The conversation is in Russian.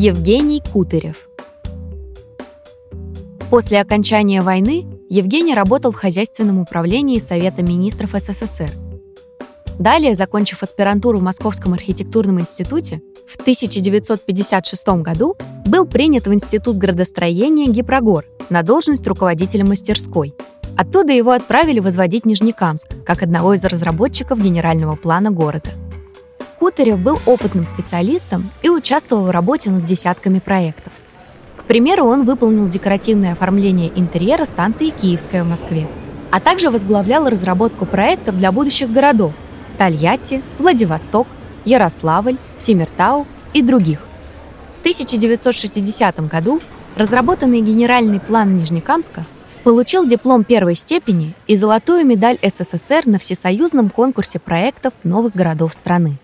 Евгений Кутырев После окончания войны Евгений работал в хозяйственном управлении Совета министров СССР. Далее, закончив аспирантуру в Московском архитектурном институте, в 1956 году был принят в Институт градостроения Гипрогор на должность руководителя мастерской. Оттуда его отправили возводить Нижнекамск, как одного из разработчиков генерального плана города. Кутырев был опытным специалистом и участвовал в работе над десятками проектов. К примеру, он выполнил декоративное оформление интерьера станции Киевская в Москве, а также возглавлял разработку проектов для будущих городов Тольятти, Владивосток, Ярославль, Тимиртау и других. В 1960 году разработанный генеральный план Нижнекамска получил диплом первой степени и золотую медаль СССР на всесоюзном конкурсе проектов новых городов страны.